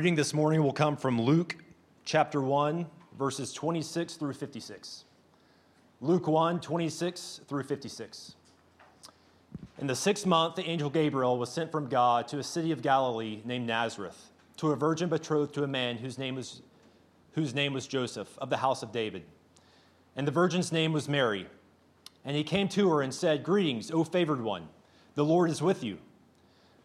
Reading this morning will come from Luke chapter 1, verses 26 through 56. Luke 1, 26 through 56. In the sixth month, the angel Gabriel was sent from God to a city of Galilee named Nazareth, to a virgin betrothed to a man whose name was, whose name was Joseph, of the house of David. And the virgin's name was Mary. And he came to her and said, Greetings, O favored one, the Lord is with you.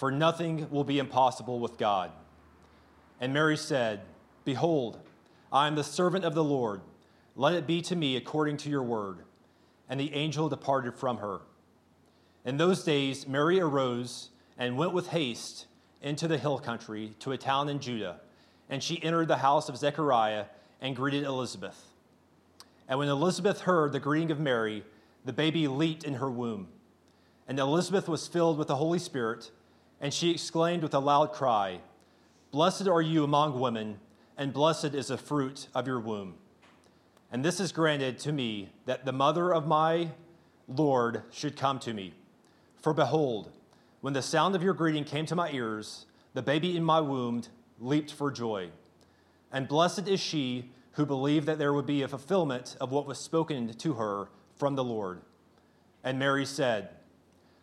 for nothing will be impossible with God. And Mary said, Behold, I am the servant of the Lord. Let it be to me according to your word. And the angel departed from her. In those days, Mary arose and went with haste into the hill country to a town in Judah. And she entered the house of Zechariah and greeted Elizabeth. And when Elizabeth heard the greeting of Mary, the baby leaped in her womb. And Elizabeth was filled with the Holy Spirit and she exclaimed with a loud cry, Blessed are you among women, and blessed is the fruit of your womb. And this is granted to me that the mother of my Lord should come to me. For behold, when the sound of your greeting came to my ears, the baby in my womb leaped for joy. And blessed is she who believed that there would be a fulfillment of what was spoken to her from the Lord. And Mary said,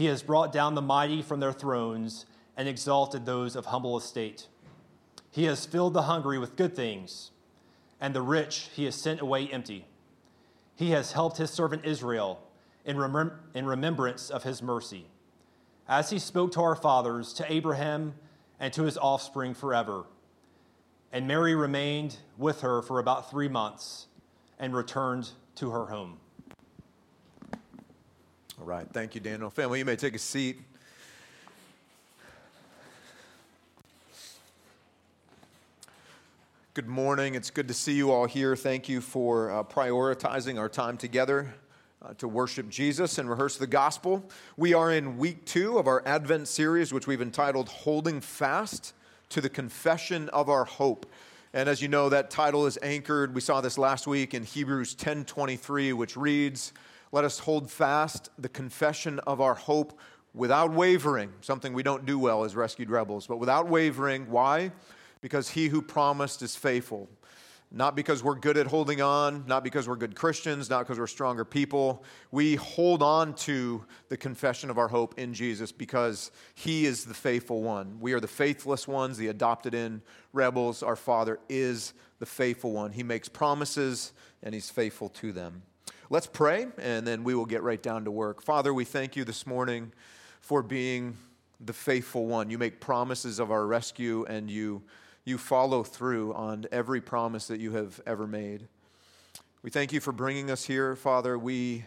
He has brought down the mighty from their thrones and exalted those of humble estate. He has filled the hungry with good things, and the rich he has sent away empty. He has helped his servant Israel in, remem- in remembrance of his mercy, as he spoke to our fathers, to Abraham, and to his offspring forever. And Mary remained with her for about three months and returned to her home. All right. Thank you, Daniel. Family, you may take a seat. Good morning. It's good to see you all here. Thank you for uh, prioritizing our time together uh, to worship Jesus and rehearse the gospel. We are in week two of our Advent series, which we've entitled Holding Fast to the Confession of Our Hope. And as you know, that title is anchored. We saw this last week in Hebrews 10:23, which reads, "Let us hold fast the confession of our hope without wavering." Something we don't do well as rescued rebels, but without wavering. Why? because he who promised is faithful. Not because we're good at holding on, not because we're good Christians, not because we're stronger people. We hold on to the confession of our hope in Jesus because he is the faithful one. We are the faithless ones, the adopted in rebels. Our Father is the faithful one. He makes promises and he's faithful to them. Let's pray and then we will get right down to work. Father, we thank you this morning for being the faithful one. You make promises of our rescue and you you follow through on every promise that you have ever made. We thank you for bringing us here, Father. We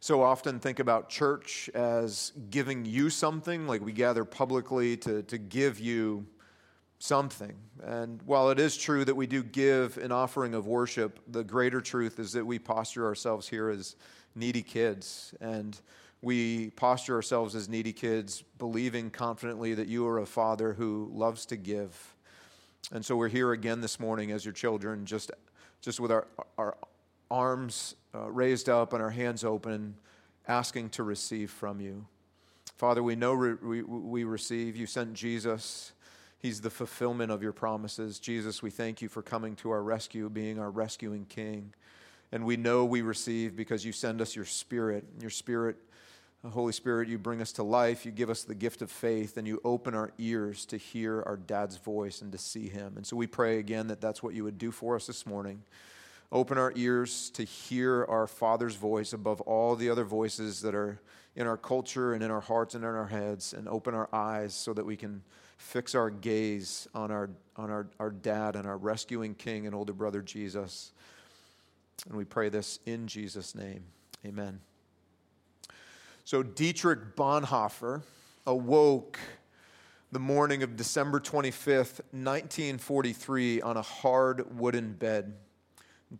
so often think about church as giving you something, like we gather publicly to, to give you something. And while it is true that we do give an offering of worship, the greater truth is that we posture ourselves here as needy kids. And we posture ourselves as needy kids, believing confidently that you are a father who loves to give And so we're here again this morning as your children, just, just with our, our arms uh, raised up and our hands open, asking to receive from you. Father, we know re- we, we receive. You sent Jesus. He's the fulfillment of your promises. Jesus, we thank you for coming to our rescue, being our rescuing King. And we know we receive because you send us your Spirit. Your Spirit, Holy Spirit, you bring us to life. You give us the gift of faith, and you open our ears to hear our dad's voice and to see him. And so we pray again that that's what you would do for us this morning. Open our ears to hear our Father's voice above all the other voices that are in our culture and in our hearts and in our heads, and open our eyes so that we can fix our gaze on our, on our, our dad and our rescuing King and older brother Jesus. And we pray this in Jesus' name. Amen. So, Dietrich Bonhoeffer awoke the morning of December 25th, 1943, on a hard wooden bed.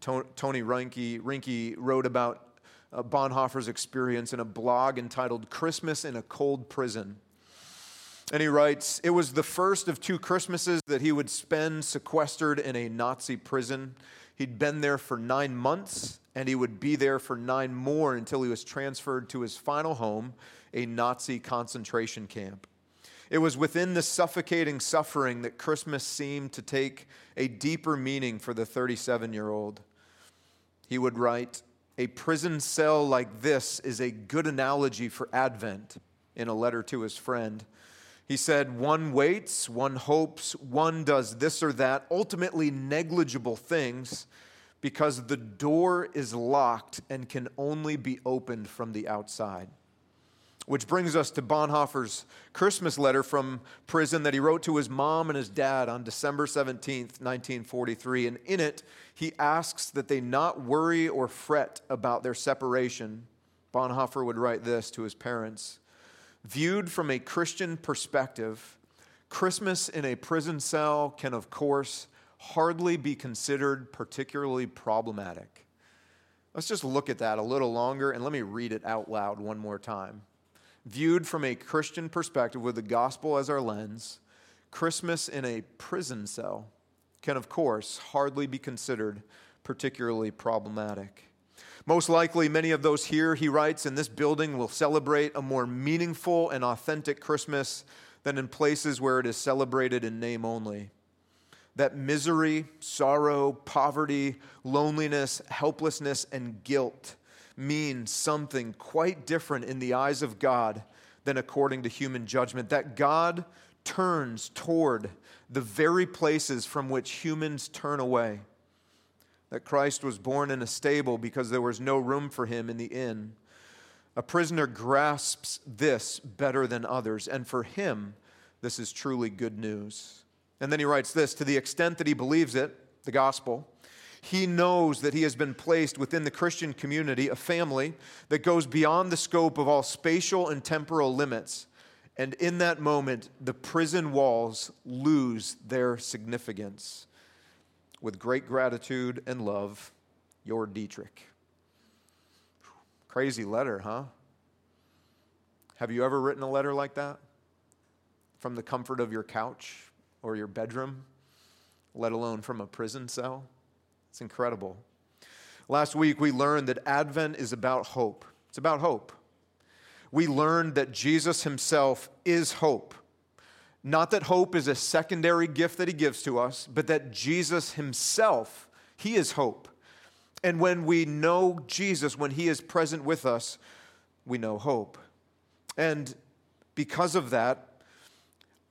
Tony Reinke, Rinke wrote about uh, Bonhoeffer's experience in a blog entitled Christmas in a Cold Prison. And he writes, It was the first of two Christmases that he would spend sequestered in a Nazi prison. He'd been there for nine months, and he would be there for nine more until he was transferred to his final home, a Nazi concentration camp. It was within the suffocating suffering that Christmas seemed to take a deeper meaning for the 37 year old. He would write, A prison cell like this is a good analogy for Advent, in a letter to his friend. He said, One waits, one hopes, one does this or that, ultimately negligible things, because the door is locked and can only be opened from the outside. Which brings us to Bonhoeffer's Christmas letter from prison that he wrote to his mom and his dad on December 17th, 1943. And in it, he asks that they not worry or fret about their separation. Bonhoeffer would write this to his parents Viewed from a Christian perspective, Christmas in a prison cell can, of course, hardly be considered particularly problematic. Let's just look at that a little longer and let me read it out loud one more time. Viewed from a Christian perspective with the gospel as our lens, Christmas in a prison cell can, of course, hardly be considered particularly problematic. Most likely, many of those here, he writes, in this building will celebrate a more meaningful and authentic Christmas than in places where it is celebrated in name only. That misery, sorrow, poverty, loneliness, helplessness, and guilt mean something quite different in the eyes of God than according to human judgment. That God turns toward the very places from which humans turn away that Christ was born in a stable because there was no room for him in the inn. A prisoner grasps this better than others, and for him, this is truly good news. And then he writes this to the extent that he believes it, the gospel, he knows that he has been placed within the Christian community, a family that goes beyond the scope of all spatial and temporal limits. And in that moment, the prison walls lose their significance. With great gratitude and love, your Dietrich. Crazy letter, huh? Have you ever written a letter like that? From the comfort of your couch or your bedroom, let alone from a prison cell? It's incredible. Last week, we learned that Advent is about hope. It's about hope. We learned that Jesus himself is hope. Not that hope is a secondary gift that he gives to us, but that Jesus himself, he is hope. And when we know Jesus, when he is present with us, we know hope. And because of that,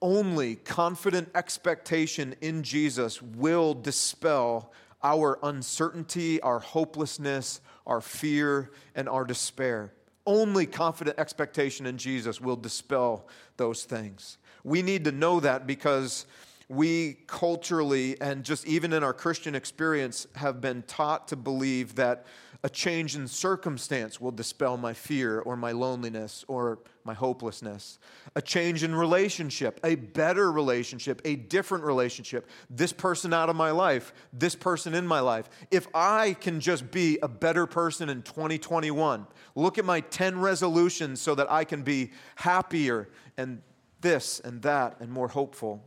only confident expectation in Jesus will dispel our uncertainty, our hopelessness, our fear, and our despair. Only confident expectation in Jesus will dispel those things. We need to know that because we culturally and just even in our Christian experience have been taught to believe that a change in circumstance will dispel my fear or my loneliness or my hopelessness. A change in relationship, a better relationship, a different relationship, this person out of my life, this person in my life. If I can just be a better person in 2021, look at my 10 resolutions so that I can be happier and this and that and more hopeful.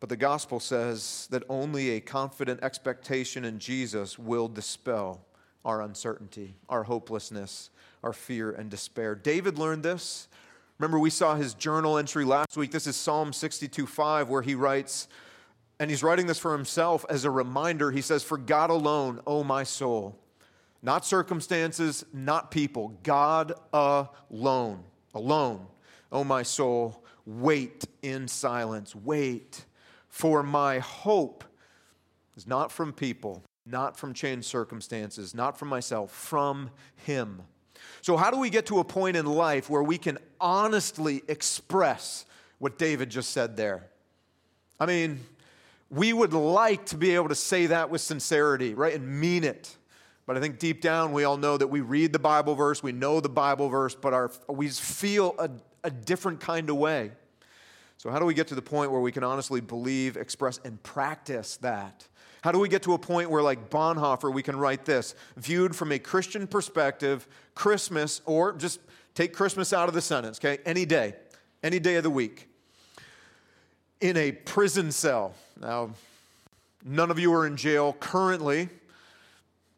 But the gospel says that only a confident expectation in Jesus will dispel our uncertainty, our hopelessness, our fear and despair. David learned this. Remember, we saw his journal entry last week. This is Psalm 62 5, where he writes, and he's writing this for himself as a reminder. He says, For God alone, O my soul, not circumstances, not people, God alone, alone, O my soul, wait in silence, wait for my hope is not from people, not from changed circumstances, not from myself, from Him. So, how do we get to a point in life where we can honestly express what David just said there? I mean, we would like to be able to say that with sincerity, right, and mean it. But I think deep down, we all know that we read the Bible verse, we know the Bible verse, but our, we feel a, a different kind of way. So, how do we get to the point where we can honestly believe, express, and practice that? How do we get to a point where, like Bonhoeffer, we can write this viewed from a Christian perspective, Christmas, or just take Christmas out of the sentence, okay? Any day, any day of the week, in a prison cell. Now, none of you are in jail currently.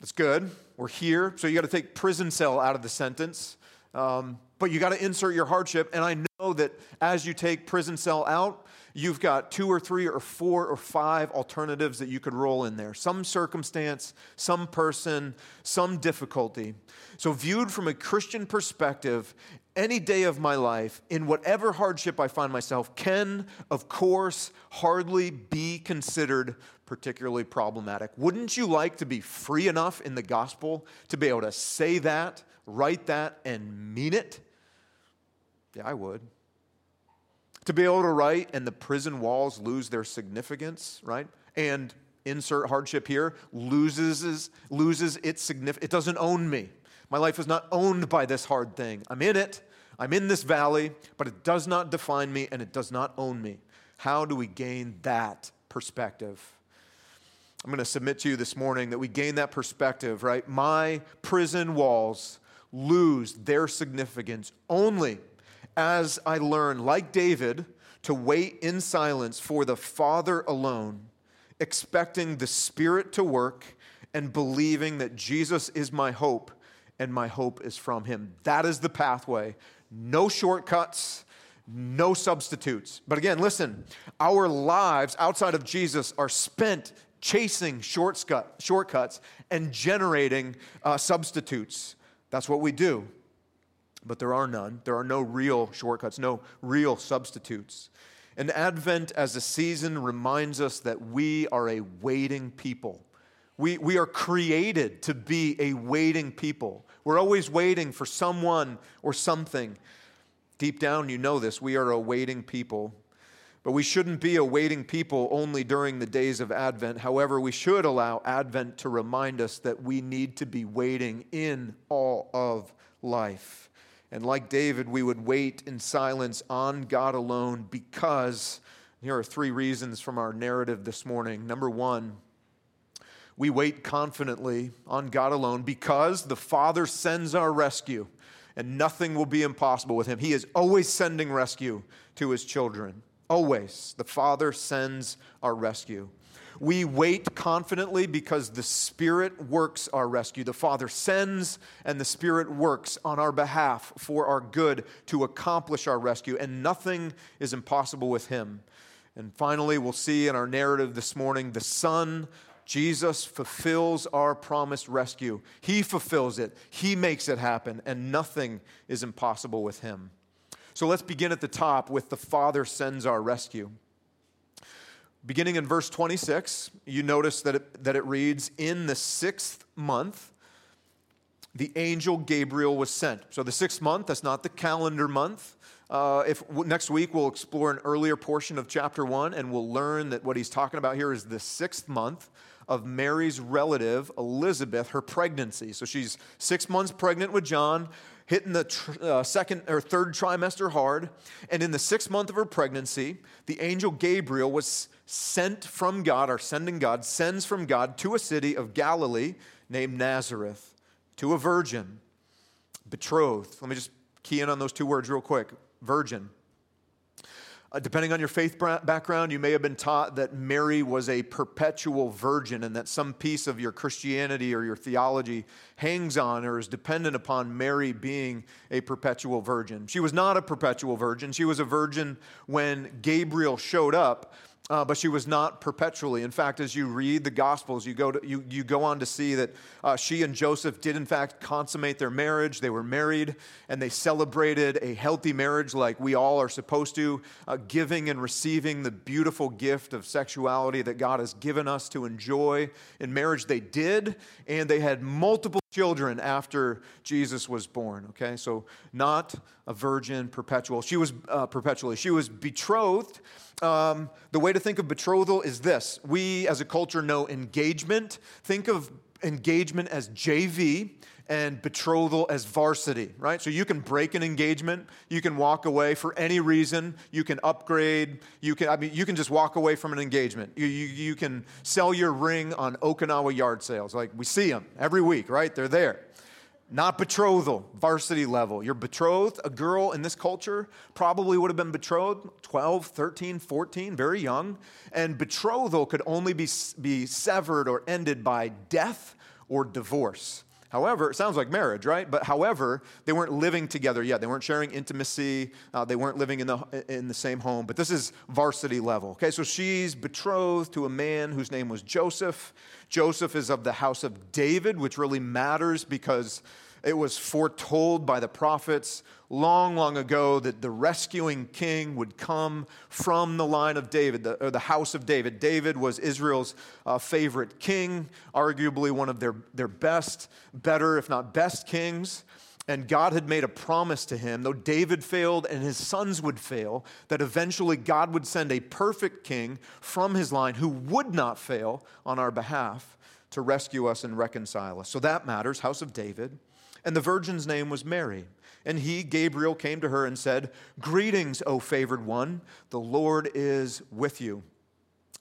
That's good. We're here. So you got to take prison cell out of the sentence. Um, but you got to insert your hardship. And I that as you take prison cell out, you've got two or three or four or five alternatives that you could roll in there some circumstance, some person, some difficulty. So, viewed from a Christian perspective, any day of my life, in whatever hardship I find myself, can, of course, hardly be considered particularly problematic. Wouldn't you like to be free enough in the gospel to be able to say that, write that, and mean it? Yeah, I would. To be able to write and the prison walls lose their significance, right? And insert hardship here loses loses its significance. It doesn't own me. My life is not owned by this hard thing. I'm in it. I'm in this valley, but it does not define me and it does not own me. How do we gain that perspective? I'm going to submit to you this morning that we gain that perspective, right? My prison walls lose their significance only as I learn, like David, to wait in silence for the Father alone, expecting the Spirit to work and believing that Jesus is my hope and my hope is from Him. That is the pathway. No shortcuts, no substitutes. But again, listen, our lives outside of Jesus are spent chasing shortcuts and generating uh, substitutes. That's what we do but there are none. There are no real shortcuts, no real substitutes. And Advent as a season reminds us that we are a waiting people. We, we are created to be a waiting people. We're always waiting for someone or something. Deep down, you know this. We are a waiting people. But we shouldn't be a waiting people only during the days of Advent. However, we should allow Advent to remind us that we need to be waiting in all of life. And like David, we would wait in silence on God alone because here are three reasons from our narrative this morning. Number one, we wait confidently on God alone because the Father sends our rescue and nothing will be impossible with him. He is always sending rescue to his children. Always. The Father sends our rescue. We wait confidently because the Spirit works our rescue. The Father sends, and the Spirit works on our behalf for our good to accomplish our rescue, and nothing is impossible with Him. And finally, we'll see in our narrative this morning the Son, Jesus, fulfills our promised rescue. He fulfills it, He makes it happen, and nothing is impossible with Him. So let's begin at the top with the Father sends our rescue. Beginning in verse 26, you notice that it, that it reads, In the sixth month, the angel Gabriel was sent. So the sixth month, that's not the calendar month. Uh, if next week we'll explore an earlier portion of chapter one, and we'll learn that what he's talking about here is the sixth month of Mary's relative Elizabeth, her pregnancy. So she's six months pregnant with John, hitting the tr- uh, second or third trimester hard, and in the sixth month of her pregnancy, the angel Gabriel was sent from God, or sending God, sends from God to a city of Galilee named Nazareth, to a virgin, betrothed. Let me just key in on those two words real quick virgin. Uh, depending on your faith background, you may have been taught that Mary was a perpetual virgin and that some piece of your Christianity or your theology hangs on or is dependent upon Mary being a perpetual virgin. She was not a perpetual virgin. She was a virgin when Gabriel showed up, uh, but she was not perpetually. In fact, as you read the Gospels, you go, to, you, you go on to see that uh, she and Joseph did, in fact, consummate their marriage. They were married and they celebrated a healthy marriage like we all are supposed to, uh, giving and receiving the beautiful gift of sexuality that God has given us to enjoy in marriage. They did, and they had multiple children after Jesus was born. Okay, so not a virgin perpetual. She was uh, perpetually. She was betrothed um, the way to think of betrothal is this we as a culture know engagement. Think of engagement as JV and betrothal as varsity, right? So you can break an engagement, you can walk away for any reason, you can upgrade, you can, I mean, you can just walk away from an engagement. You, you, you can sell your ring on Okinawa yard sales. Like we see them every week, right? They're there not betrothal, varsity level. You're betrothed. A girl in this culture probably would have been betrothed 12, 13, 14, very young. And betrothal could only be, be severed or ended by death or divorce. However, it sounds like marriage, right? But however, they weren't living together yet. They weren't sharing intimacy. Uh, they weren't living in the, in the same home. But this is varsity level. Okay, so she's betrothed to a man whose name was Joseph. Joseph is of the house of David, which really matters because it was foretold by the prophets long, long ago that the rescuing king would come from the line of David, the, or the house of David. David was Israel's uh, favorite king, arguably one of their, their best, better, if not best kings. And God had made a promise to him, though David failed and his sons would fail, that eventually God would send a perfect king from his line who would not fail on our behalf to rescue us and reconcile us. So that matters, house of David. And the virgin's name was Mary. And he, Gabriel, came to her and said, Greetings, O favored one, the Lord is with you.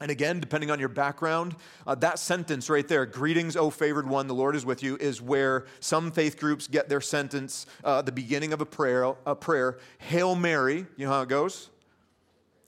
And again, depending on your background, uh, that sentence right there, greetings, O favored one, the Lord is with you, is where some faith groups get their sentence, uh, the beginning of a prayer, a prayer, Hail Mary. You know how it goes?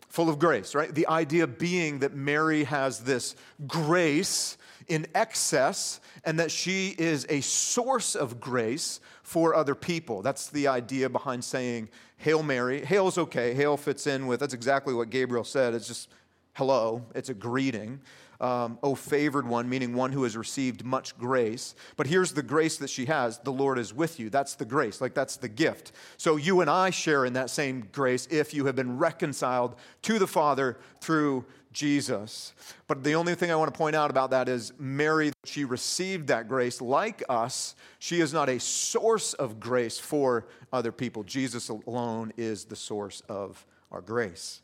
Full of grace, right? The idea being that Mary has this grace in excess and that she is a source of grace for other people. That's the idea behind saying Hail Mary. Hail's okay. Hail fits in with, that's exactly what Gabriel said. It's just hello, it's a greeting. Um, oh, favored one, meaning one who has received much grace. But here's the grace that she has the Lord is with you. That's the grace, like that's the gift. So you and I share in that same grace if you have been reconciled to the Father through Jesus. But the only thing I want to point out about that is Mary, she received that grace like us. She is not a source of grace for other people. Jesus alone is the source of our grace.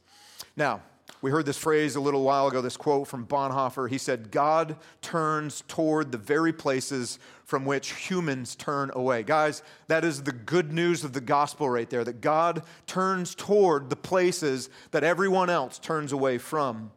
Now, we heard this phrase a little while ago, this quote from Bonhoeffer. He said, God turns toward the very places from which humans turn away. Guys, that is the good news of the gospel right there, that God turns toward the places that everyone else turns away from.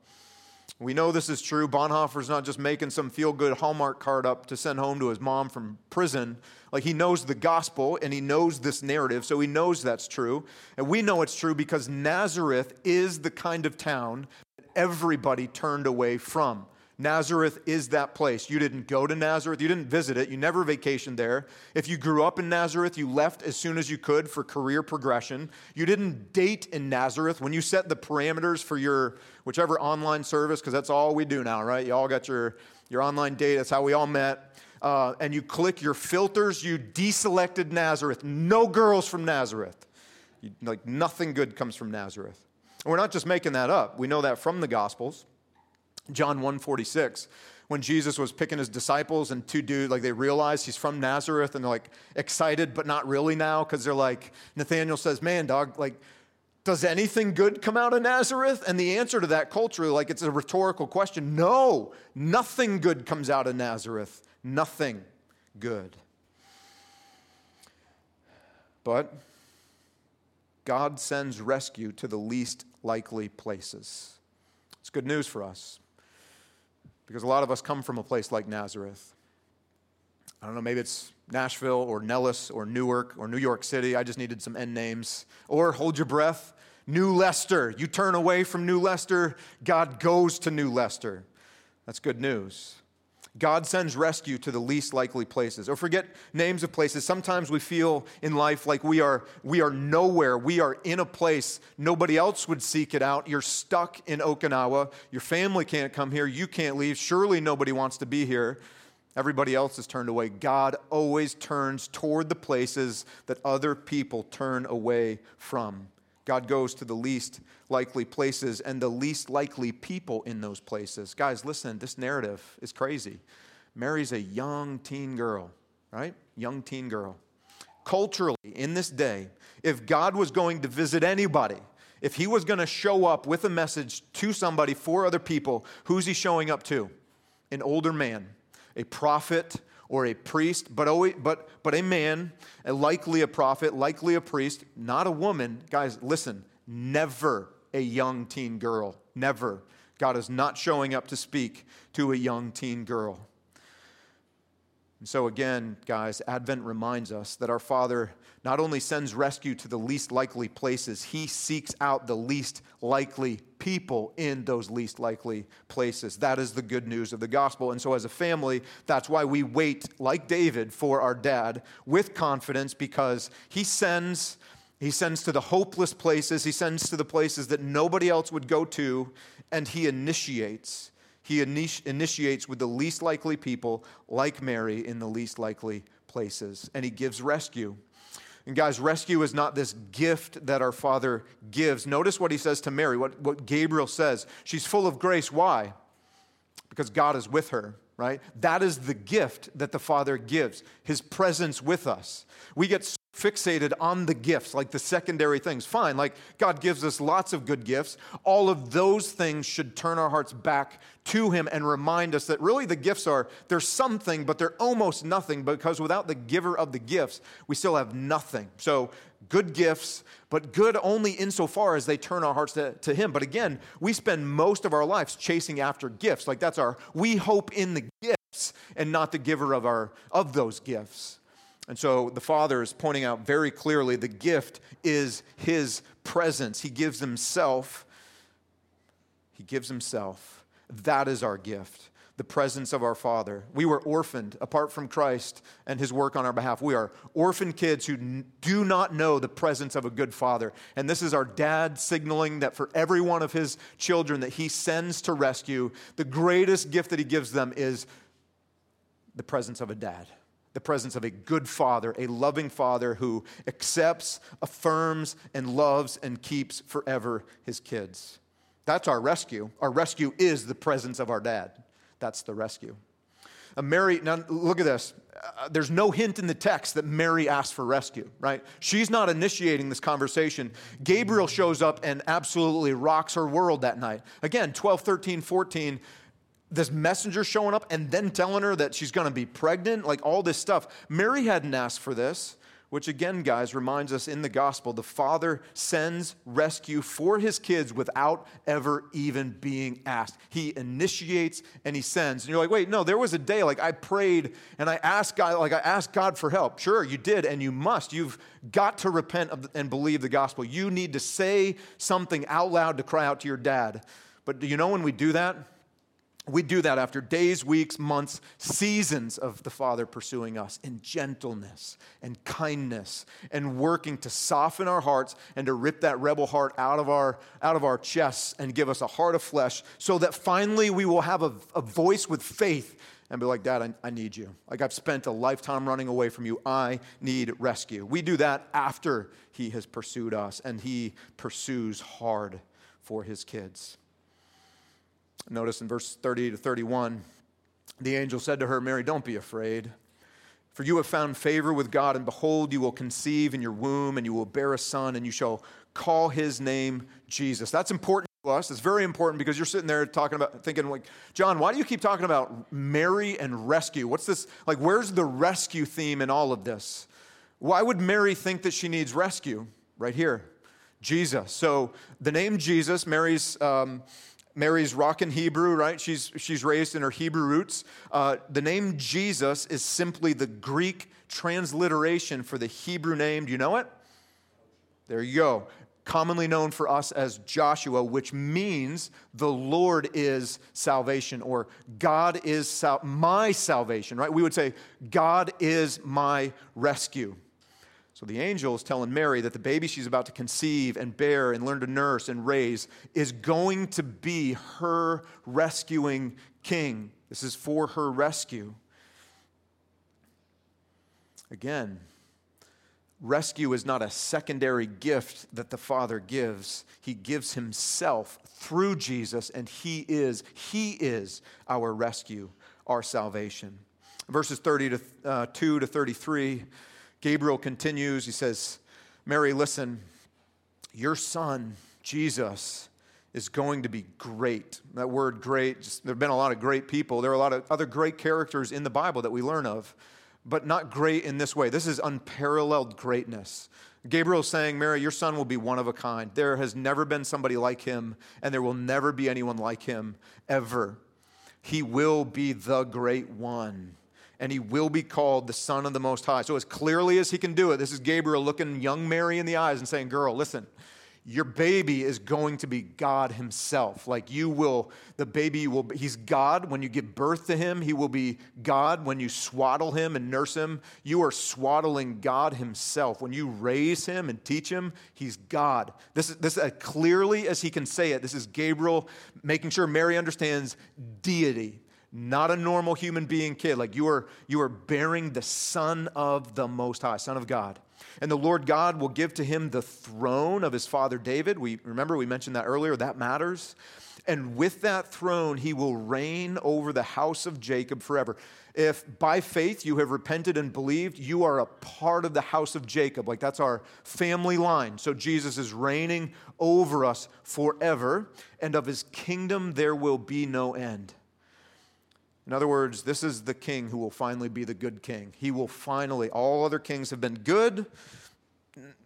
We know this is true. Bonhoeffer's not just making some feel good Hallmark card up to send home to his mom from prison. Like he knows the gospel and he knows this narrative, so he knows that's true. And we know it's true because Nazareth is the kind of town that everybody turned away from. Nazareth is that place. You didn't go to Nazareth, you didn't visit it, you never vacationed there. If you grew up in Nazareth, you left as soon as you could for career progression. You didn't date in Nazareth. When you set the parameters for your whichever online service, because that's all we do now, right? You all got your, your online date, that's how we all met. Uh, and you click your filters, you deselected Nazareth. No girls from Nazareth. You, like nothing good comes from Nazareth. And we're not just making that up. We know that from the Gospels. John 146 when Jesus was picking his disciples and two dudes like they realize he's from Nazareth and they're like excited but not really now because they're like Nathaniel says, "Man, dog, like does anything good come out of Nazareth?" And the answer to that culture like it's a rhetorical question. No, nothing good comes out of Nazareth. Nothing good. But God sends rescue to the least likely places. It's good news for us because a lot of us come from a place like Nazareth. I don't know, maybe it's Nashville or Nellis or Newark or New York City. I just needed some end names. Or hold your breath, New Leicester. You turn away from New Leicester, God goes to New Leicester. That's good news. God sends rescue to the least likely places. Or forget names of places. Sometimes we feel in life like we are, we are nowhere. We are in a place nobody else would seek it out. You're stuck in Okinawa. Your family can't come here. You can't leave. Surely nobody wants to be here. Everybody else is turned away. God always turns toward the places that other people turn away from. God goes to the least likely places and the least likely people in those places. Guys, listen, this narrative is crazy. Mary's a young teen girl, right? Young teen girl. Culturally, in this day, if God was going to visit anybody, if he was going to show up with a message to somebody for other people, who's he showing up to? An older man, a prophet, or a priest, but, always, but, but a man, likely a prophet, likely a priest, not a woman. Guys, listen, never a young teen girl. Never. God is not showing up to speak to a young teen girl. And so, again, guys, Advent reminds us that our Father not only sends rescue to the least likely places, He seeks out the least likely people in those least likely places. That is the good news of the gospel. And so, as a family, that's why we wait, like David, for our dad with confidence because He sends. He sends to the hopeless places. He sends to the places that nobody else would go to, and he initiates he initiates with the least likely people, like Mary, in the least likely places, and he gives rescue. And guys, rescue is not this gift that our Father gives. Notice what he says to Mary, what, what Gabriel says. She's full of grace. Why? Because God is with her, right? That is the gift that the Father gives, his presence with us. We get fixated on the gifts, like the secondary things. Fine, like God gives us lots of good gifts. All of those things should turn our hearts back to Him and remind us that really the gifts are, they're something, but they're almost nothing because without the giver of the gifts, we still have nothing. So, good gifts, but good only insofar as they turn our hearts to, to Him. But again, we spend most of our lives chasing after gifts. Like that's our, we hope in the gifts and not the giver of, our, of those gifts. And so the Father is pointing out very clearly the gift is His presence. He gives Himself. He gives Himself. That is our gift, the presence of our Father. We were orphaned apart from Christ and His work on our behalf. We are orphan kids who do not know the presence of a good Father. And this is our dad signaling that for every one of His children that He sends to rescue, the greatest gift that He gives them is the presence of a dad the presence of a good father, a loving father who accepts, affirms, and loves and keeps forever his kids. That's our rescue. Our rescue is the presence of our dad. That's the rescue. Uh, Mary, now look at this. Uh, there's no hint in the text that Mary asked for rescue, right? She's not initiating this conversation. Gabriel shows up and absolutely rocks her world that night. Again, 12, 13, 14, this messenger showing up and then telling her that she's going to be pregnant, like all this stuff. Mary hadn't asked for this, which again, guys, reminds us in the gospel the father sends rescue for his kids without ever even being asked. He initiates and he sends. And you're like, wait, no, there was a day like I prayed and I asked God, like I asked God for help. Sure, you did, and you must. You've got to repent and believe the gospel. You need to say something out loud to cry out to your dad. But do you know when we do that? We do that after days, weeks, months, seasons of the Father pursuing us in gentleness and kindness and working to soften our hearts and to rip that rebel heart out of our, out of our chests and give us a heart of flesh so that finally we will have a, a voice with faith and be like, Dad, I, I need you. Like I've spent a lifetime running away from you. I need rescue. We do that after He has pursued us and He pursues hard for His kids. Notice in verse 30 to 31, the angel said to her, Mary, don't be afraid. For you have found favor with God, and behold, you will conceive in your womb, and you will bear a son, and you shall call his name Jesus. That's important to us. It's very important because you're sitting there talking about, thinking, like, John, why do you keep talking about Mary and rescue? What's this? Like, where's the rescue theme in all of this? Why would Mary think that she needs rescue? Right here, Jesus. So the name Jesus, Mary's. Um, Mary's rockin' Hebrew, right? She's, she's raised in her Hebrew roots. Uh, the name Jesus is simply the Greek transliteration for the Hebrew name. Do you know it? There you go. commonly known for us as Joshua, which means the Lord is salvation or God is sal- my salvation, right? We would say, God is my rescue. So the angel is telling Mary that the baby she's about to conceive and bear and learn to nurse and raise is going to be her rescuing king. This is for her rescue. Again, rescue is not a secondary gift that the Father gives. He gives himself through Jesus, and he is, he is our rescue, our salvation. Verses 30 to uh, 2 to 33 Gabriel continues. He says, Mary, listen, your son, Jesus, is going to be great. That word great, just, there have been a lot of great people. There are a lot of other great characters in the Bible that we learn of, but not great in this way. This is unparalleled greatness. Gabriel is saying, Mary, your son will be one of a kind. There has never been somebody like him, and there will never be anyone like him ever. He will be the great one and he will be called the Son of the Most High. So, as clearly as he can do it, this is Gabriel looking young Mary in the eyes and saying, Girl, listen, your baby is going to be God Himself. Like you will, the baby will, He's God. When you give birth to Him, He will be God. When you swaddle Him and nurse Him, you are swaddling God Himself. When you raise Him and teach Him, He's God. This is, this as clearly as He can say it. This is Gabriel making sure Mary understands deity not a normal human being kid. Like you are, you are bearing the Son of the Most High, Son of God. And the Lord God will give to him the throne of his father David. We remember we mentioned that earlier, that matters. And with that throne, he will reign over the house of Jacob forever. If by faith you have repented and believed, you are a part of the house of Jacob. Like that's our family line. So Jesus is reigning over us forever, and of his kingdom there will be no end. In other words, this is the king who will finally be the good king. He will finally, all other kings have been good,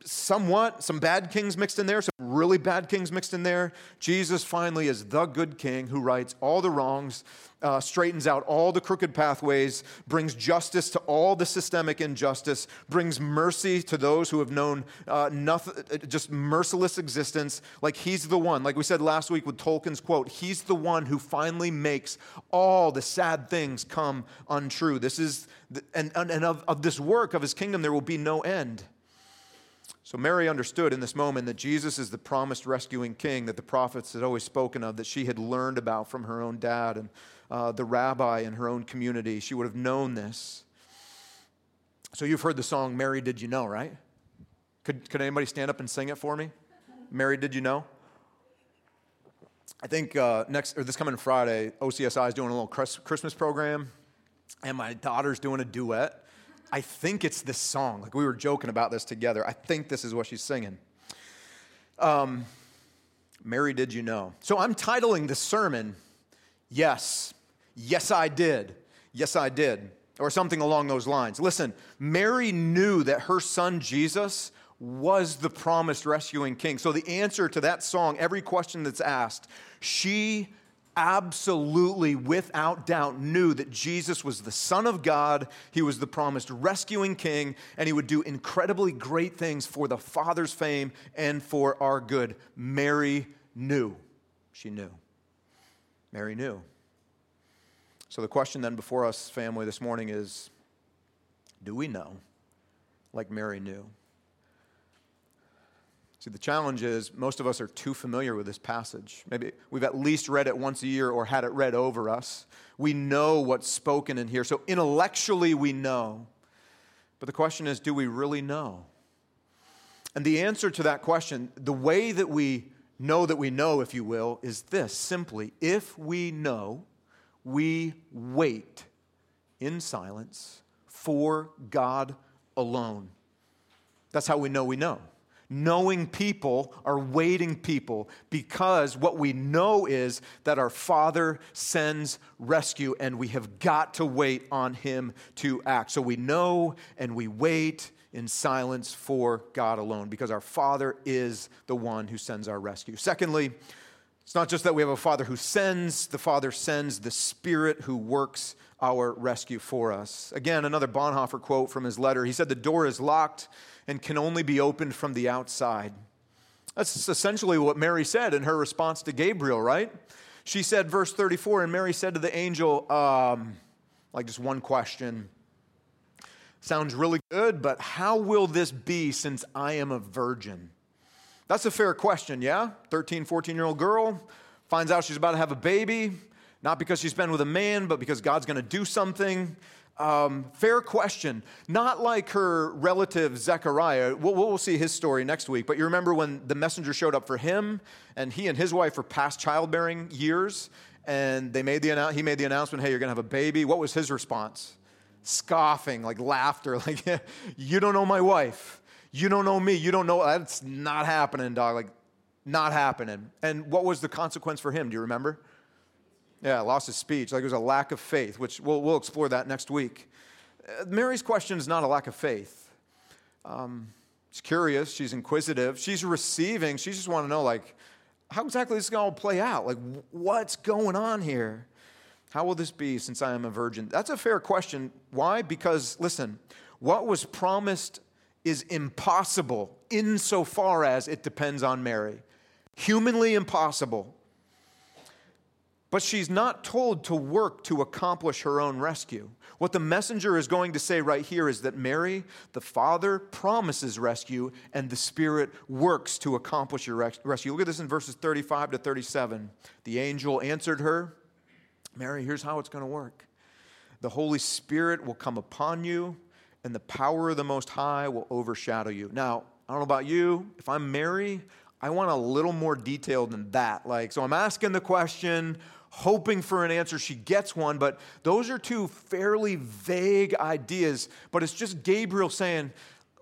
somewhat, some bad kings mixed in there, some really bad kings mixed in there. Jesus finally is the good king who rights all the wrongs, uh, straightens out all the crooked pathways, brings justice to all the systemic injustice, brings mercy to those who have known uh, nothing, just merciless existence. Like he's the one, like we said last week with Tolkien's quote, he's the one who finally makes all the sad things come untrue. This is, the, and, and of, of this work of his kingdom, there will be no end. So Mary understood in this moment that Jesus is the promised rescuing king that the prophets had always spoken of, that she had learned about from her own dad and uh, the rabbi in her own community. She would have known this. So you've heard the song, Mary, Did You Know, right? Could, could anybody stand up and sing it for me? Mary, Did You Know? I think uh, next, or this coming Friday, OCSI is doing a little Christmas program, and my daughter's doing a duet. I think it's this song. Like we were joking about this together. I think this is what she's singing. Um, Mary, did you know? So I'm titling the sermon, Yes, Yes, I Did. Yes, I Did. Or something along those lines. Listen, Mary knew that her son Jesus was the promised rescuing king. So the answer to that song, every question that's asked, she absolutely, without doubt, knew that Jesus was the Son of God, he was the promised rescuing king, and he would do incredibly great things for the Father's fame and for our good. Mary knew. She knew. Mary knew. So the question then before us, family, this morning is do we know like Mary knew? See, the challenge is most of us are too familiar with this passage. Maybe we've at least read it once a year or had it read over us. We know what's spoken in here. So intellectually, we know. But the question is do we really know? And the answer to that question, the way that we know that we know, if you will, is this simply if we know, we wait in silence for God alone. That's how we know we know knowing people are waiting people because what we know is that our Father sends rescue and we have got to wait on Him to act. So we know and we wait in silence for God alone because our Father is the one who sends our rescue. Secondly, it's not just that we have a Father who sends, the Father sends the Spirit who works our rescue for us. Again, another Bonhoeffer quote from his letter. He said, The door is locked and can only be opened from the outside. That's essentially what Mary said in her response to Gabriel, right? She said, verse 34, and Mary said to the angel, um, like just one question. Sounds really good, but how will this be since I am a virgin? That's a fair question, yeah? 13, 14 year old girl finds out she's about to have a baby, not because she's been with a man, but because God's going to do something. Um, fair question. Not like her relative Zechariah. We'll, we'll, see his story next week. But you remember when the messenger showed up for him, and he and his wife were past childbearing years, and they made the he made the announcement, "Hey, you're going to have a baby." What was his response? Scoffing, like laughter, like, "You don't know my wife. You don't know me. You don't know. That's not happening, dog. Like, not happening." And what was the consequence for him? Do you remember? Yeah, lost his speech. Like it was a lack of faith, which we'll, we'll explore that next week. Uh, Mary's question is not a lack of faith. Um, she's curious, she's inquisitive, she's receiving, she just want to know, like, how exactly is this going to play out? Like, what's going on here? How will this be since I am a virgin? That's a fair question. Why? Because, listen, what was promised is impossible insofar as it depends on Mary. Humanly impossible. But she's not told to work to accomplish her own rescue. What the messenger is going to say right here is that Mary, the Father, promises rescue, and the Spirit works to accomplish your rescue. Look at this in verses 35 to 37. The angel answered her Mary, here's how it's going to work the Holy Spirit will come upon you, and the power of the Most High will overshadow you. Now, I don't know about you, if I'm Mary, I want a little more detail than that. Like, so I'm asking the question, hoping for an answer. She gets one, but those are two fairly vague ideas. But it's just Gabriel saying,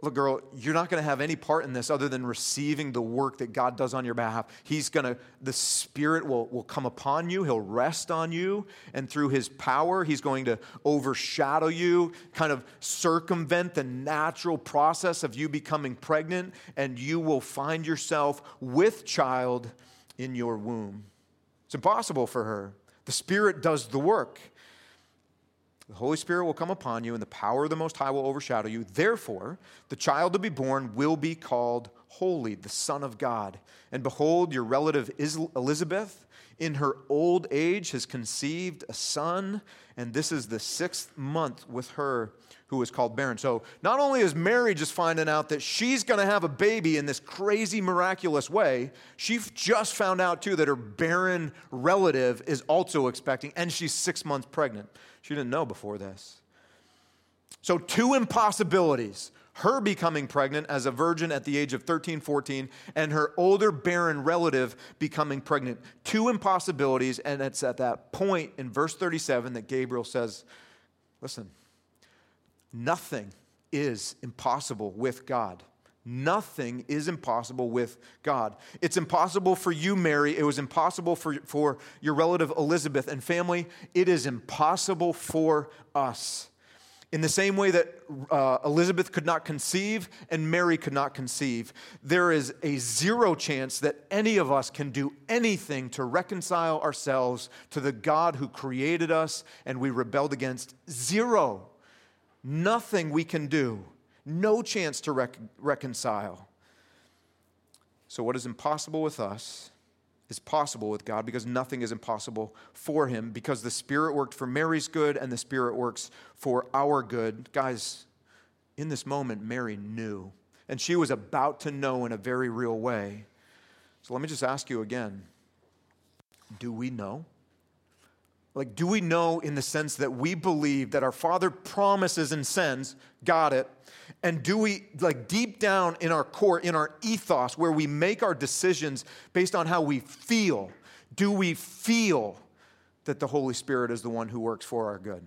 Look, girl, you're not going to have any part in this other than receiving the work that God does on your behalf. He's going to, the Spirit will, will come upon you, He'll rest on you, and through His power, He's going to overshadow you, kind of circumvent the natural process of you becoming pregnant, and you will find yourself with child in your womb. It's impossible for her. The Spirit does the work. The Holy Spirit will come upon you, and the power of the Most High will overshadow you. Therefore, the child to be born will be called Holy, the Son of God. And behold, your relative Elizabeth, in her old age, has conceived a son, and this is the sixth month with her who is called barren. So not only is Mary just finding out that she's going to have a baby in this crazy, miraculous way, she just found out too that her barren relative is also expecting, and she's six months pregnant. She didn't know before this. So, two impossibilities her becoming pregnant as a virgin at the age of 13, 14, and her older barren relative becoming pregnant. Two impossibilities, and it's at that point in verse 37 that Gabriel says, Listen, Nothing is impossible with God. Nothing is impossible with God. It's impossible for you, Mary. It was impossible for, for your relative Elizabeth and family. It is impossible for us. In the same way that uh, Elizabeth could not conceive and Mary could not conceive, there is a zero chance that any of us can do anything to reconcile ourselves to the God who created us and we rebelled against. Zero. Nothing we can do, no chance to rec- reconcile. So, what is impossible with us is possible with God because nothing is impossible for Him because the Spirit worked for Mary's good and the Spirit works for our good. Guys, in this moment, Mary knew, and she was about to know in a very real way. So, let me just ask you again do we know? Like, do we know in the sense that we believe that our Father promises and sends? Got it. And do we, like, deep down in our core, in our ethos, where we make our decisions based on how we feel, do we feel that the Holy Spirit is the one who works for our good?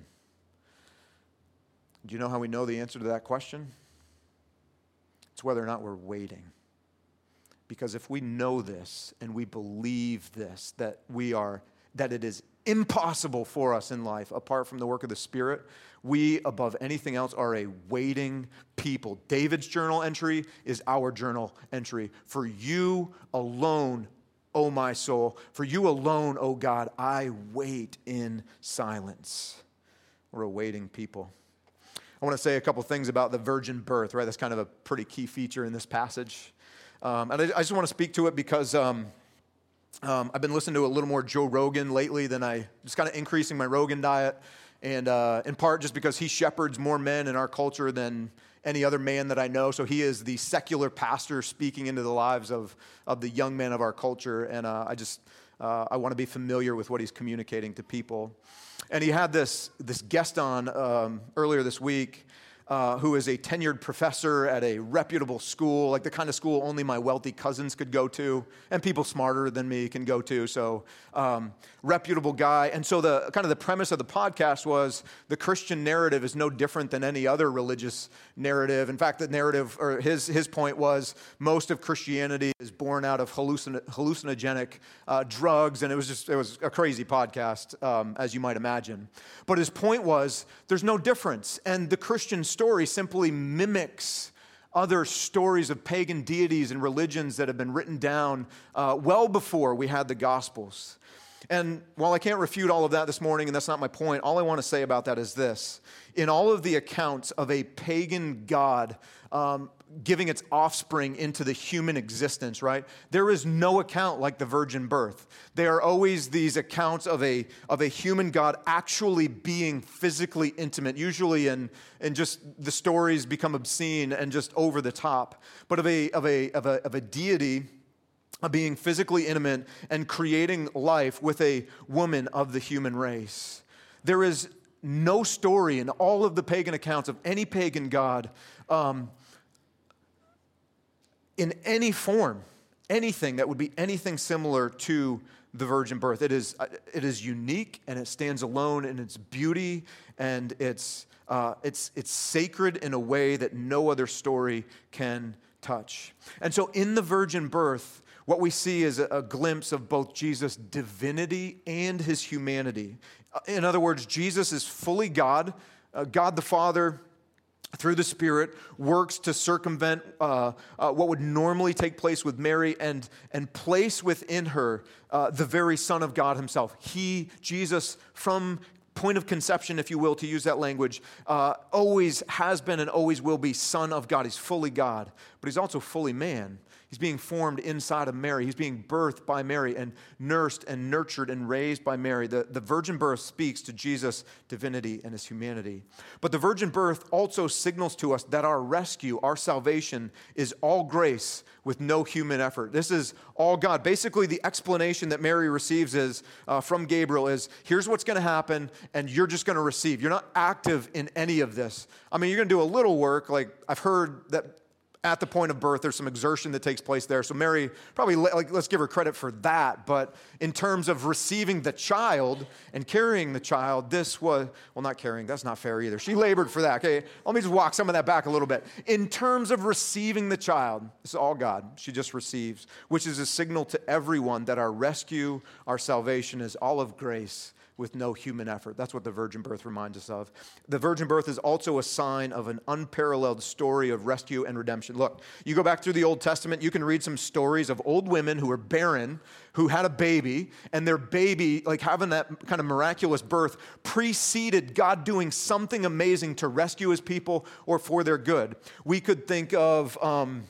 Do you know how we know the answer to that question? It's whether or not we're waiting. Because if we know this and we believe this, that we are, that it is impossible for us in life apart from the work of the Spirit. We, above anything else, are a waiting people. David's journal entry is our journal entry. For you alone, O my soul, for you alone, O God, I wait in silence. We're a waiting people. I want to say a couple things about the virgin birth, right? That's kind of a pretty key feature in this passage. Um, and I, I, just want to speak to it because um, um, I've been listening to a little more Joe Rogan lately than I, just kind of increasing my Rogan diet. And uh, in part just because he shepherds more men in our culture than any other man that I know. So he is the secular pastor speaking into the lives of, of the young men of our culture. And uh, I just, uh, I want to be familiar with what he's communicating to people. And he had this, this guest on um, earlier this week uh, who is a tenured professor at a reputable school, like the kind of school only my wealthy cousins could go to, and people smarter than me can go to. So, um, reputable guy. And so, the kind of the premise of the podcast was the Christian narrative is no different than any other religious narrative. In fact, the narrative, or his, his point was most of Christianity is born out of hallucin- hallucinogenic uh, drugs. And it was just, it was a crazy podcast, um, as you might imagine. But his point was there's no difference. And the Christian story simply mimics other stories of pagan deities and religions that have been written down uh, well before we had the Gospels. And while I can't refute all of that this morning, and that's not my point, all I want to say about that is this. In all of the accounts of a pagan god um, giving its offspring into the human existence, right? There is no account like the virgin birth. There are always these accounts of a, of a human God actually being physically intimate, usually in, in just the stories become obscene and just over the top, but of a, of a, of a, of a deity of being physically intimate and creating life with a woman of the human race. There is no story in all of the pagan accounts of any pagan god um, in any form, anything that would be anything similar to the virgin birth. It is, it is unique and it stands alone in its beauty and it's, uh, it's, it's sacred in a way that no other story can touch. And so in the virgin birth, what we see is a, glimpse of both Jesus' divinity and his humanity. In other words, Jesus is fully God, uh, God the Father through the Spirit, works to circumvent uh, uh, what would normally take place with Mary and, and place within her uh, the very Son of God Himself. He, Jesus, from point of conception, if you will, to use that language, uh, always has been and always will be Son of God. He's fully God, but He's also fully man. He's being formed inside of Mary. He's being birthed by Mary and nursed and nurtured and raised by Mary. The, the virgin birth speaks to Jesus' divinity and his humanity. But the virgin birth also signals to us that our rescue, our salvation, is all grace with no human effort. This is all God. Basically, the explanation that Mary receives is uh, from Gabriel is here's what's going to happen, and you're just going to receive. You're not active in any of this. I mean, you're going to do a little work. Like I've heard that at the point of birth, there's some exertion that takes place there. So Mary, probably like, let's give her credit for that. But in terms of receiving the child and carrying the child, this was, well, not carrying, that's not fair either. She labored for that. Okay, let me just walk some of that back a little bit. In terms of receiving the child, this is all God. She just receives, which is a signal to everyone that our rescue, our salvation is all of grace with no human effort. That's what the virgin birth reminds us of. The virgin birth is also a sign of an unparalleled story of rescue and redemption. Look, you go back through the Old Testament, you can read some stories of old women who were barren, who had a baby, and their baby, like having that kind of miraculous birth, preceded God doing something amazing to rescue his people or for their good. We could think of, um,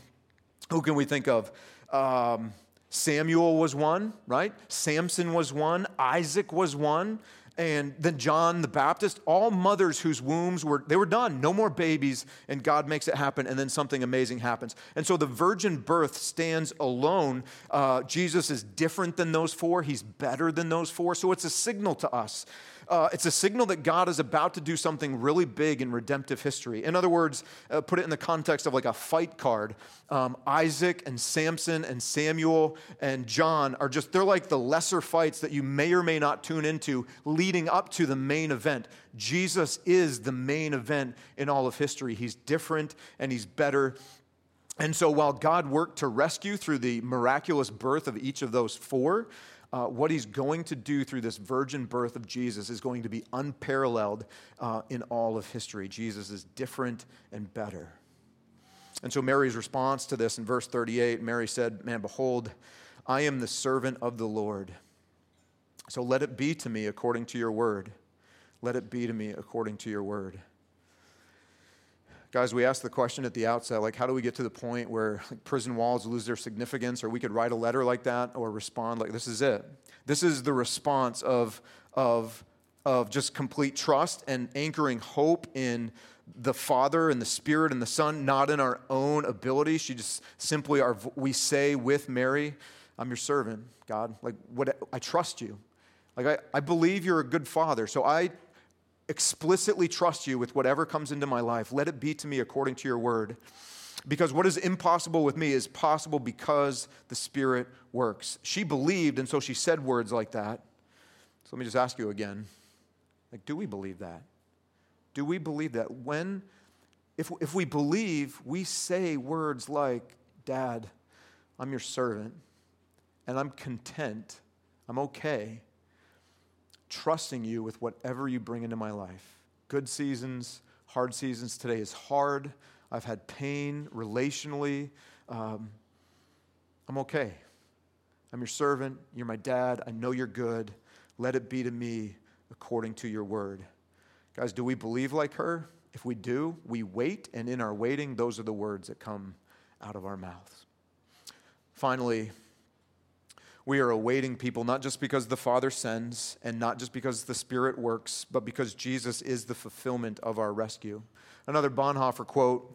who can we think of? Um, Samuel was one, right? Samson was one. Isaac was one. And then John the Baptist, all mothers whose wombs were, they were done, no more babies, and God makes it happen, and then something amazing happens. And so the virgin birth stands alone. Uh, Jesus is different than those four, he's better than those four. So it's a signal to us uh, it's a signal that God is about to do something really big in redemptive history. In other words, uh, put it in the context of like a fight card. Um, Isaac and Samson and Samuel and John are just, they're like the lesser fights that you may or may not tune into leading up to the main event. Jesus is the main event in all of history. He's different and he's better and so while God worked to rescue through the miraculous birth of each of those four, uh, what he's going to do through this virgin birth of Jesus is going to be unparalleled uh, in all of history. Jesus is different and better. And so Mary's response to this in verse 38 Mary said, Man, behold, I am the servant of the Lord. So let it be to me according to your word. Let it be to me according to your word. Guys, we asked the question at the outset like, how do we get to the point where like, prison walls lose their significance, or we could write a letter like that, or respond like this is it? This is the response of, of, of just complete trust and anchoring hope in the Father and the Spirit and the Son, not in our own ability. She just simply are, we say with Mary, I'm your servant, God. Like, what, I trust you. Like, I, I believe you're a good father, so I explicitly trust you with whatever comes into my life. Let it be to me according to your word. Because what is impossible with me is possible because the Spirit works. She believed, and so she said words like that. So let me just ask you again like, do we believe that? Do we believe that? When, if, if we believe, we say words like, Dad, I'm your servant, and I'm content, I'm okay trusting you with whatever you bring into my life. Good seasons, hard seasons. Today is hard. I've had pain relationally. Um, I'm okay. I'm your servant. You're my dad. I know you're good. Let it be to me according to your word. Guys, do we believe like her? If we do, we wait, and in our waiting, those are the words that come out of our mouths. Finally, we are awaiting people not just because the Father sends and not just because the Spirit works, but because Jesus is the fulfillment of our rescue. Another Bonhoeffer quote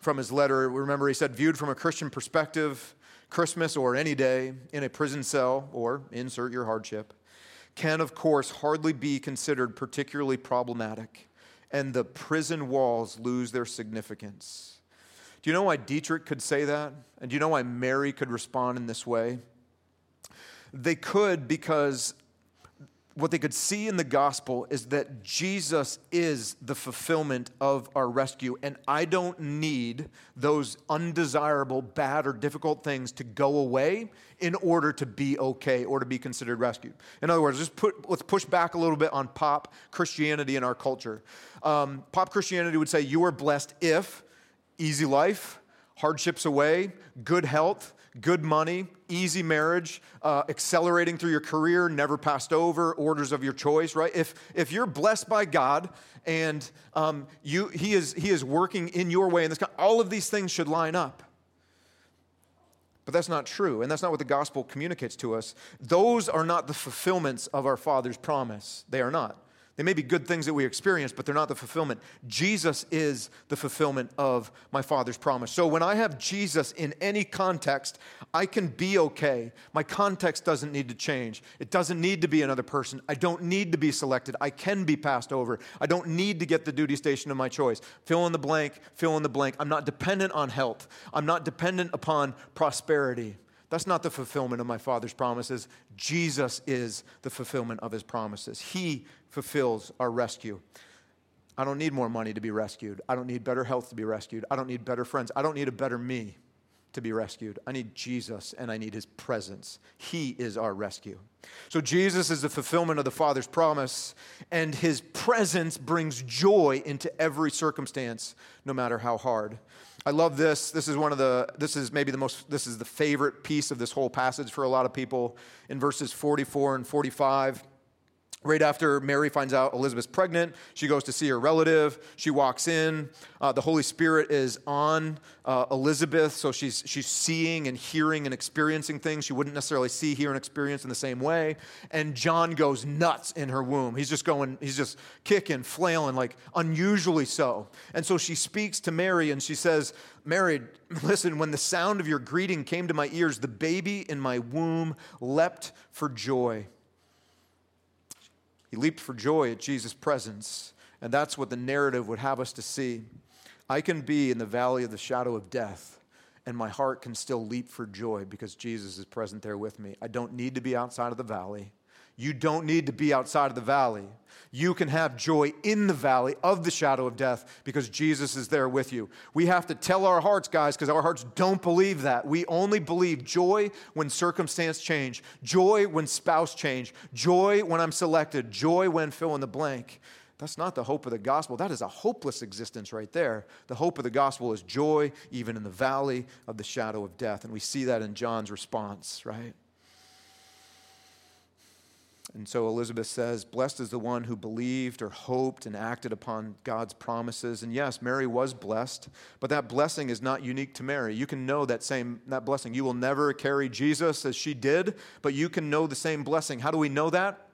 from his letter remember, he said, Viewed from a Christian perspective, Christmas or any day in a prison cell, or insert your hardship, can of course hardly be considered particularly problematic, and the prison walls lose their significance. Do you know why Dietrich could say that? And do you know why Mary could respond in this way? They could because what they could see in the gospel is that Jesus is the fulfillment of our rescue. And I don't need those undesirable, bad, or difficult things to go away in order to be okay or to be considered rescued. In other words, just put, let's push back a little bit on pop Christianity in our culture. Um, pop Christianity would say you are blessed if easy life, hardships away, good health, good money, easy marriage, uh, accelerating through your career, never passed over, orders of your choice, right? If, if you're blessed by God and um, you, he, is, he is working in your way, and this, all of these things should line up. But that's not true, and that's not what the gospel communicates to us. Those are not the fulfillments of our Father's promise. They are not. They may be good things that we experience, but they're not the fulfillment. Jesus is the fulfillment of my Father's promise. So when I have Jesus in any context, I can be okay. My context doesn't need to change. It doesn't need to be another person. I don't need to be selected. I can be passed over. I don't need to get the duty station of my choice. Fill in the blank, fill in the blank. I'm not dependent on health. I'm not dependent upon prosperity. That's not the fulfillment of my Father's promises. Jesus is the fulfillment of his promises. He fulfills our rescue. I don't need more money to be rescued. I don't need better health to be rescued. I don't need better friends. I don't need a better me to be rescued. I need Jesus and I need his presence. He is our rescue. So Jesus is the fulfillment of the Father's promise, and his presence brings joy into every circumstance, no matter how hard. I love this. This is one of the, this is maybe the most, this is the favorite piece of this whole passage for a lot of people in verses 44 and 45. Right after Mary finds out Elizabeth's pregnant, she goes to see her relative. She walks in. Uh, the Holy Spirit is on uh, Elizabeth, so she's, she's seeing and hearing and experiencing things she wouldn't necessarily see, hear, and experience in the same way. And John goes nuts in her womb. He's just going, he's just kicking, flailing, like unusually so. And so she speaks to Mary and she says, Mary, listen, when the sound of your greeting came to my ears, the baby in my womb leapt for joy. He leaped for joy at Jesus' presence. And that's what the narrative would have us to see. I can be in the valley of the shadow of death, and my heart can still leap for joy because Jesus is present there with me. I don't need to be outside of the valley. You don't need to be outside of the valley. You can have joy in the valley of the shadow of death because Jesus is there with you. We have to tell our hearts, guys, because our hearts don't believe that. We only believe joy when circumstance change, joy when spouse change, joy when I'm selected, joy when fill in the blank. That's not the hope of the gospel. That is a hopeless existence right there. The hope of the gospel is joy even in the valley of the shadow of death. And we see that in John's response, right? And so Elizabeth says, Blessed is the one who believed or hoped and acted upon God's promises. And yes, Mary was blessed, but that blessing is not unique to Mary. You can know that same that blessing. You will never carry Jesus as she did, but you can know the same blessing. How do we know that?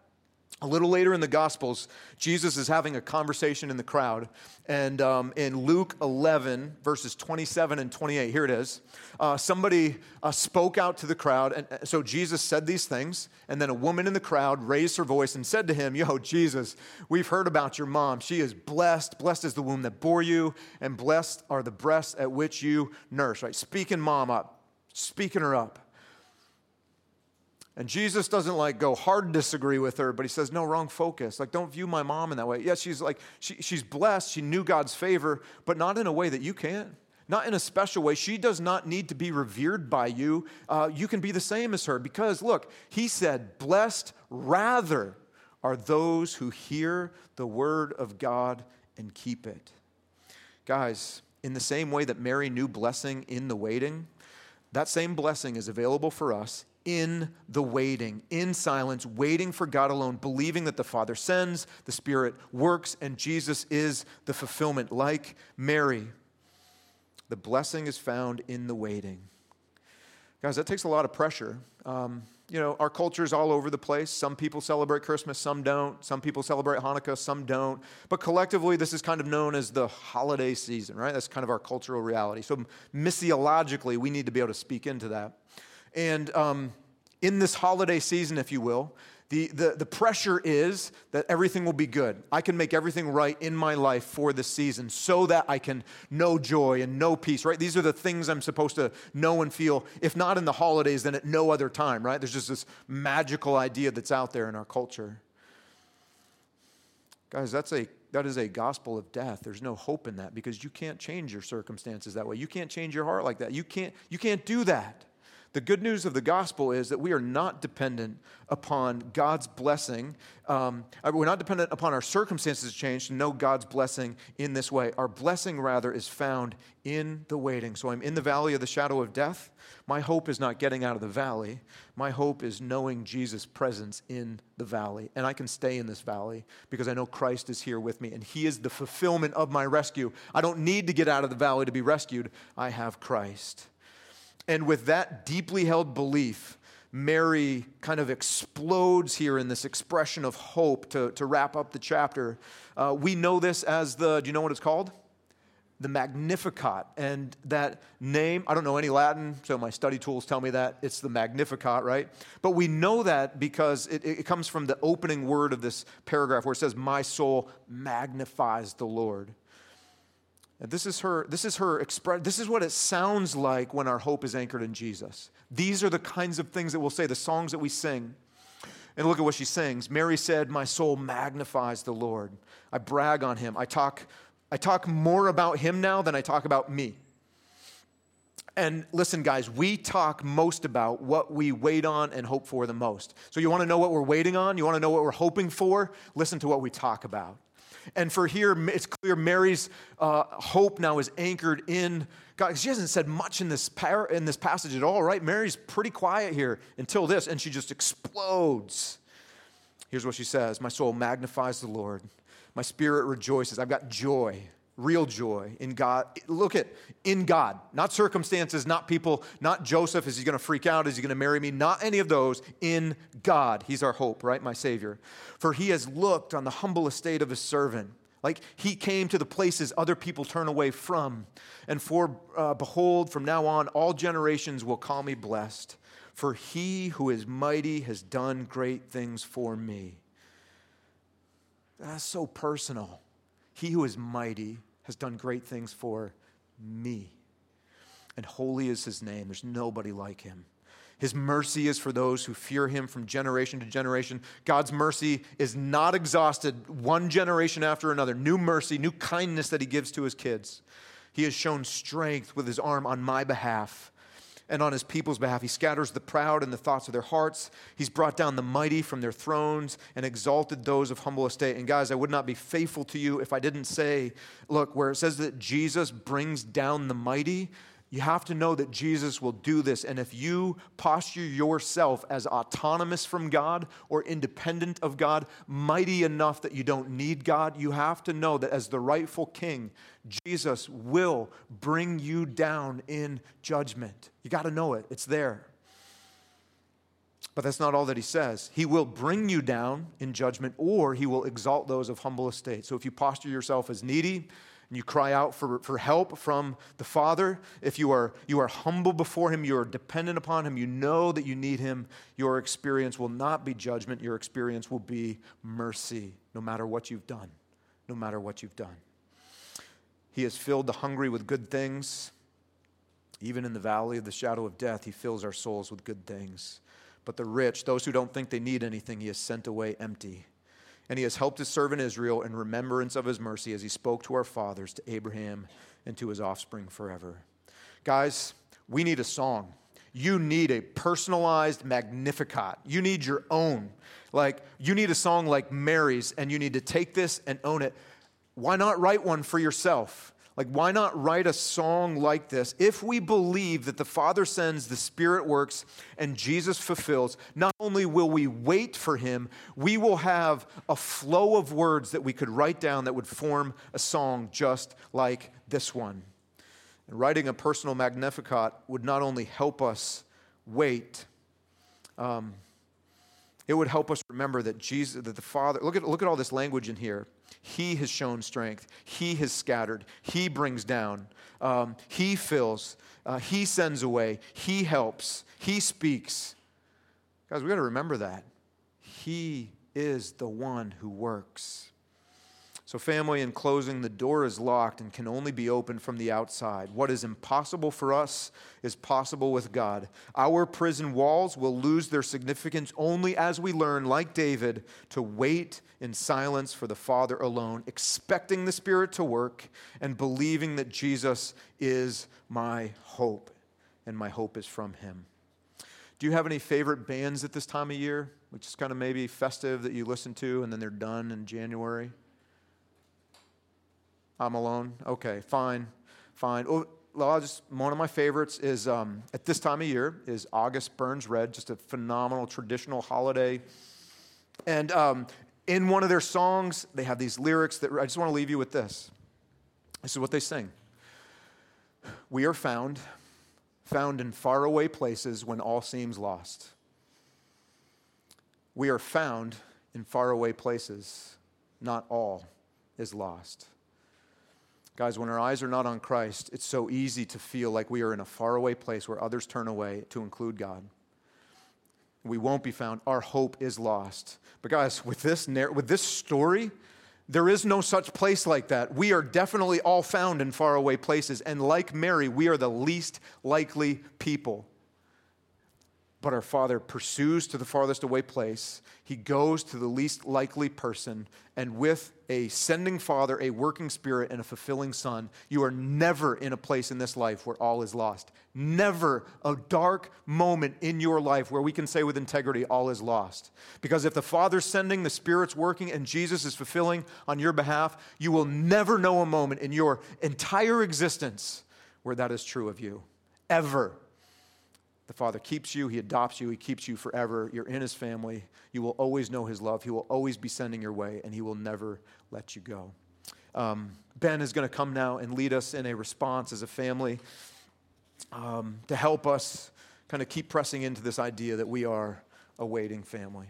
A little later in the Gospels, Jesus is having a conversation in the crowd. And um, in Luke 11, verses 27 and 28, here it is. Uh, somebody uh, spoke out to the crowd. And uh, so Jesus said these things. And then a woman in the crowd raised her voice and said to him, Yo, Jesus, we've heard about your mom. She is blessed. Blessed is the womb that bore you, and blessed are the breasts at which you nurse. Right? Speaking mom up, speaking her up. And Jesus doesn't like go hard disagree with her, but he says, no, wrong focus. Like, don't view my mom in that way. Yes, she's like, she, she's blessed. She knew God's favor, but not in a way that you can. Not in a special way. She does not need to be revered by you. Uh, you can be the same as her because, look, he said, blessed rather are those who hear the word of God and keep it. Guys, in the same way that Mary knew blessing in the waiting, that same blessing is available for us in the waiting, in silence, waiting for God alone, believing that the Father sends, the Spirit works, and Jesus is the fulfillment. Like Mary, the blessing is found in the waiting. Guys, that takes a lot of pressure. Um, you know, our culture is all over the place. Some people celebrate Christmas, some don't. Some people celebrate Hanukkah, some don't. But collectively, this is kind of known as the holiday season, right? That's kind of our cultural reality. So, missiologically, we need to be able to speak into that. And um, in this holiday season, if you will, the, the, the pressure is that everything will be good. I can make everything right in my life for this season so that I can know joy and know peace, right? These are the things I'm supposed to know and feel. If not in the holidays, then at no other time, right? There's just this magical idea that's out there in our culture. Guys, that's a that is a gospel of death. There's no hope in that because you can't change your circumstances that way. You can't change your heart like that. You can't you can't do that. The good news of the gospel is that we are not dependent upon God's blessing. Um, uh, we're not dependent upon our circumstances to change to know God's blessing in this way. Our blessing, rather, is found in the waiting. So I'm in the valley of the shadow of death. My hope is not getting out of the valley. My hope is knowing Jesus' presence in the valley. And I can stay in this valley because I know Christ is here with me and He is the fulfillment of my rescue. I don't need to get out of the valley to be rescued. I have Christ. And with that deeply held belief, Mary kind of explodes here in this expression of hope to, to wrap up the chapter. Uh, we know this as the, do you know what it's called? The Magnificat. And that name, I don't know any Latin, so my study tools tell me that. It's the Magnificat, right? But we know that because it, it comes from the opening word of this paragraph where it says, My soul magnifies the Lord. This is her, this is her express, this is what it sounds like when our hope is anchored in Jesus. These are the kinds of things that we'll say, the songs that we sing. And look at what she sings. Mary said, My soul magnifies the Lord. I brag on him. I talk, I talk more about him now than I talk about me. And listen, guys, we talk most about what we wait on and hope for the most. So, you want to know what we're waiting on? You want to know what we're hoping for? Listen to what we talk about. And for here, it's clear Mary's uh, hope now is anchored in God. She hasn't said much in this, par- in this passage at all, right? Mary's pretty quiet here until this, and she just explodes. Here's what she says My soul magnifies the Lord, my spirit rejoices. I've got joy real joy in God. Look at in God, not circumstances, not people, not Joseph. Is he going to freak out? Is he going to marry me? Not any of those. In God, he's our hope, right? My Savior. For he has looked on the humble estate of his servant. Like he came to the places other people turn away from. And for, uh, behold, from now on, all generations will call me blessed. For he who is mighty has done great things for me. That's so personal. He who is mighty has done great things for me. And holy is his name. There's nobody like him. His mercy is for those who fear him from generation to generation. God's mercy is not exhausted one generation after another. New mercy, new kindness that he gives to his kids. He has shown strength with his arm on my behalf and on his people's behalf. He scatters the proud in the thoughts of their hearts. He's brought down the mighty from their thrones and exalted those of humble estate. And guys, I would not be faithful to you if I didn't say, look, where it says that Jesus brings down the mighty, You have to know that Jesus will do this. And if you posture yourself as autonomous from God or independent of God, mighty enough that you don't need God, you have to know that as the rightful king, Jesus will bring you down in judgment. You got to know it, it's there. But that's not all that he says. He will bring you down in judgment, or he will exalt those of humble estate. So if you posture yourself as needy, and you cry out for, for help from the Father, if you are, you are humble before Him, you are dependent upon Him, you know that you need Him, your experience will not be judgment, your experience will be mercy, no matter what you've done. No matter what you've done. He has filled the hungry with good things. Even in the valley of the shadow of death, He fills our souls with good things. But the rich, those who don't think they need anything, He has sent away empty and he has helped his servant Israel in remembrance of his mercy as he spoke to our fathers, to Abraham, and to his offspring forever. Guys, we need a song. You need a personalized Magnificat. You need your own. Like, you need a song like Mary's, and you need to take this and own it. Why not write one for yourself? Like, why not write a song like this? If we believe that the Father sends, the Spirit works, and Jesus fulfills, not only will we wait for Him, we will have a flow of words that we could write down that would form a song just like this one. And writing a personal Magnificat would not only help us wait, um, it would help us remember that Jesus, that the Father, look at, look at all this language in here. He has shown strength. He has scattered. He brings down. Um, he fills. Uh, he sends away. He helps. He speaks. Guys, we got to remember that. He is the one who works. So, family, in closing, the door is locked and can only be opened from the outside. What is impossible for us is possible with God. Our prison walls will lose their significance only as we learn, like David, to wait in silence for the Father alone, expecting the Spirit to work and believing that Jesus is my hope, and my hope is from Him. Do you have any favorite bands at this time of year, which is kind of maybe festive that you listen to and then they're done in January? I'm alone. Okay, fine, fine. Oh, just one of my favorites is um, at this time of year is August Burns Red, just a phenomenal traditional holiday. And um, in one of their songs, they have these lyrics that I just want to leave you with this. This is what they sing. We are found, found in faraway places when all seems lost. We are found in faraway places, not all is lost. Guys, when our eyes are not on Christ, it's so easy to feel like we are in a faraway place where others turn away to include God. We won't be found. Our hope is lost. But guys, with this with this story, there is no such place like that. We are definitely all found in faraway places, and like Mary, we are the least likely people but our Father pursues to the farthest away place. He goes to the least likely person, and with a sending Father, a working Spirit, and a fulfilling Son, you are never in a place in this life where all is lost. Never a dark moment in your life where we can say with integrity, all is lost. Because if the Father's sending, the Spirit's working, and Jesus is fulfilling on your behalf, you will never know a moment in your entire existence where that is true of you. Ever. The Father keeps you, He adopts you, He keeps you forever. You're in His family. You will always know His love. He will always be sending your way, and He will never let you go. Um, ben is going to come now and lead us in a response as a family um, to help us kind of keep pressing into this idea that we are a waiting family.